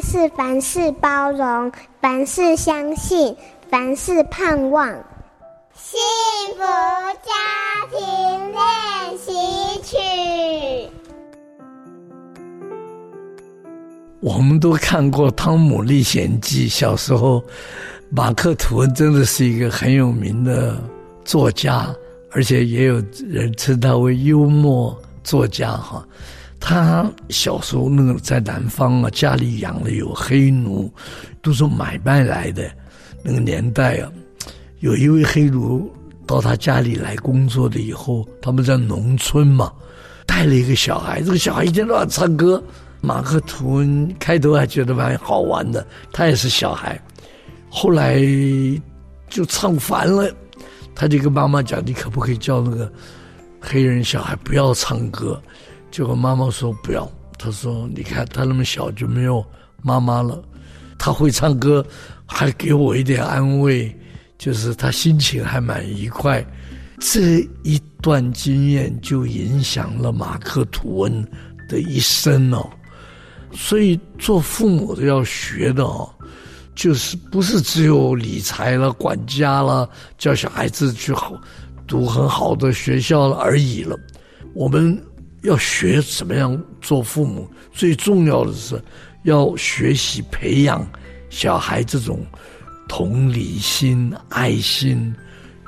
是凡事包容，凡事相信，凡事盼望。幸福家庭练习曲。我们都看过《汤姆历险记》，小时候，马克·吐温真的是一个很有名的作家，而且也有人称他为幽默作家哈。他小时候那个在南方啊，家里养了有黑奴，都是买卖来的。那个年代啊，有一位黑奴到他家里来工作的以后，他们在农村嘛，带了一个小孩，这个小孩一天到晚唱歌。马克吐温开头还觉得蛮好玩的，他也是小孩，后来就唱烦了，他就跟妈妈讲：“你可不可以叫那个黑人小孩不要唱歌？”结果妈妈说：“不要。”他说：“你看他那么小就没有妈妈了，他会唱歌，还给我一点安慰，就是他心情还蛮愉快。”这一段经验就影响了马克吐温的一生哦。所以做父母的要学的哦，就是不是只有理财了、管家了、教小孩子去好读很好的学校了而已了。我们要学怎么样做父母，最重要的是要学习培养小孩这种同理心、爱心，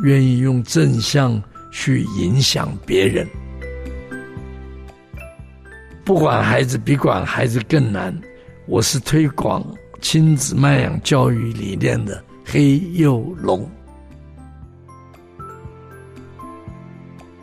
愿意用正向去影响别人。不管孩子比管孩子更难，我是推广亲子慢养教育理念的黑幼龙。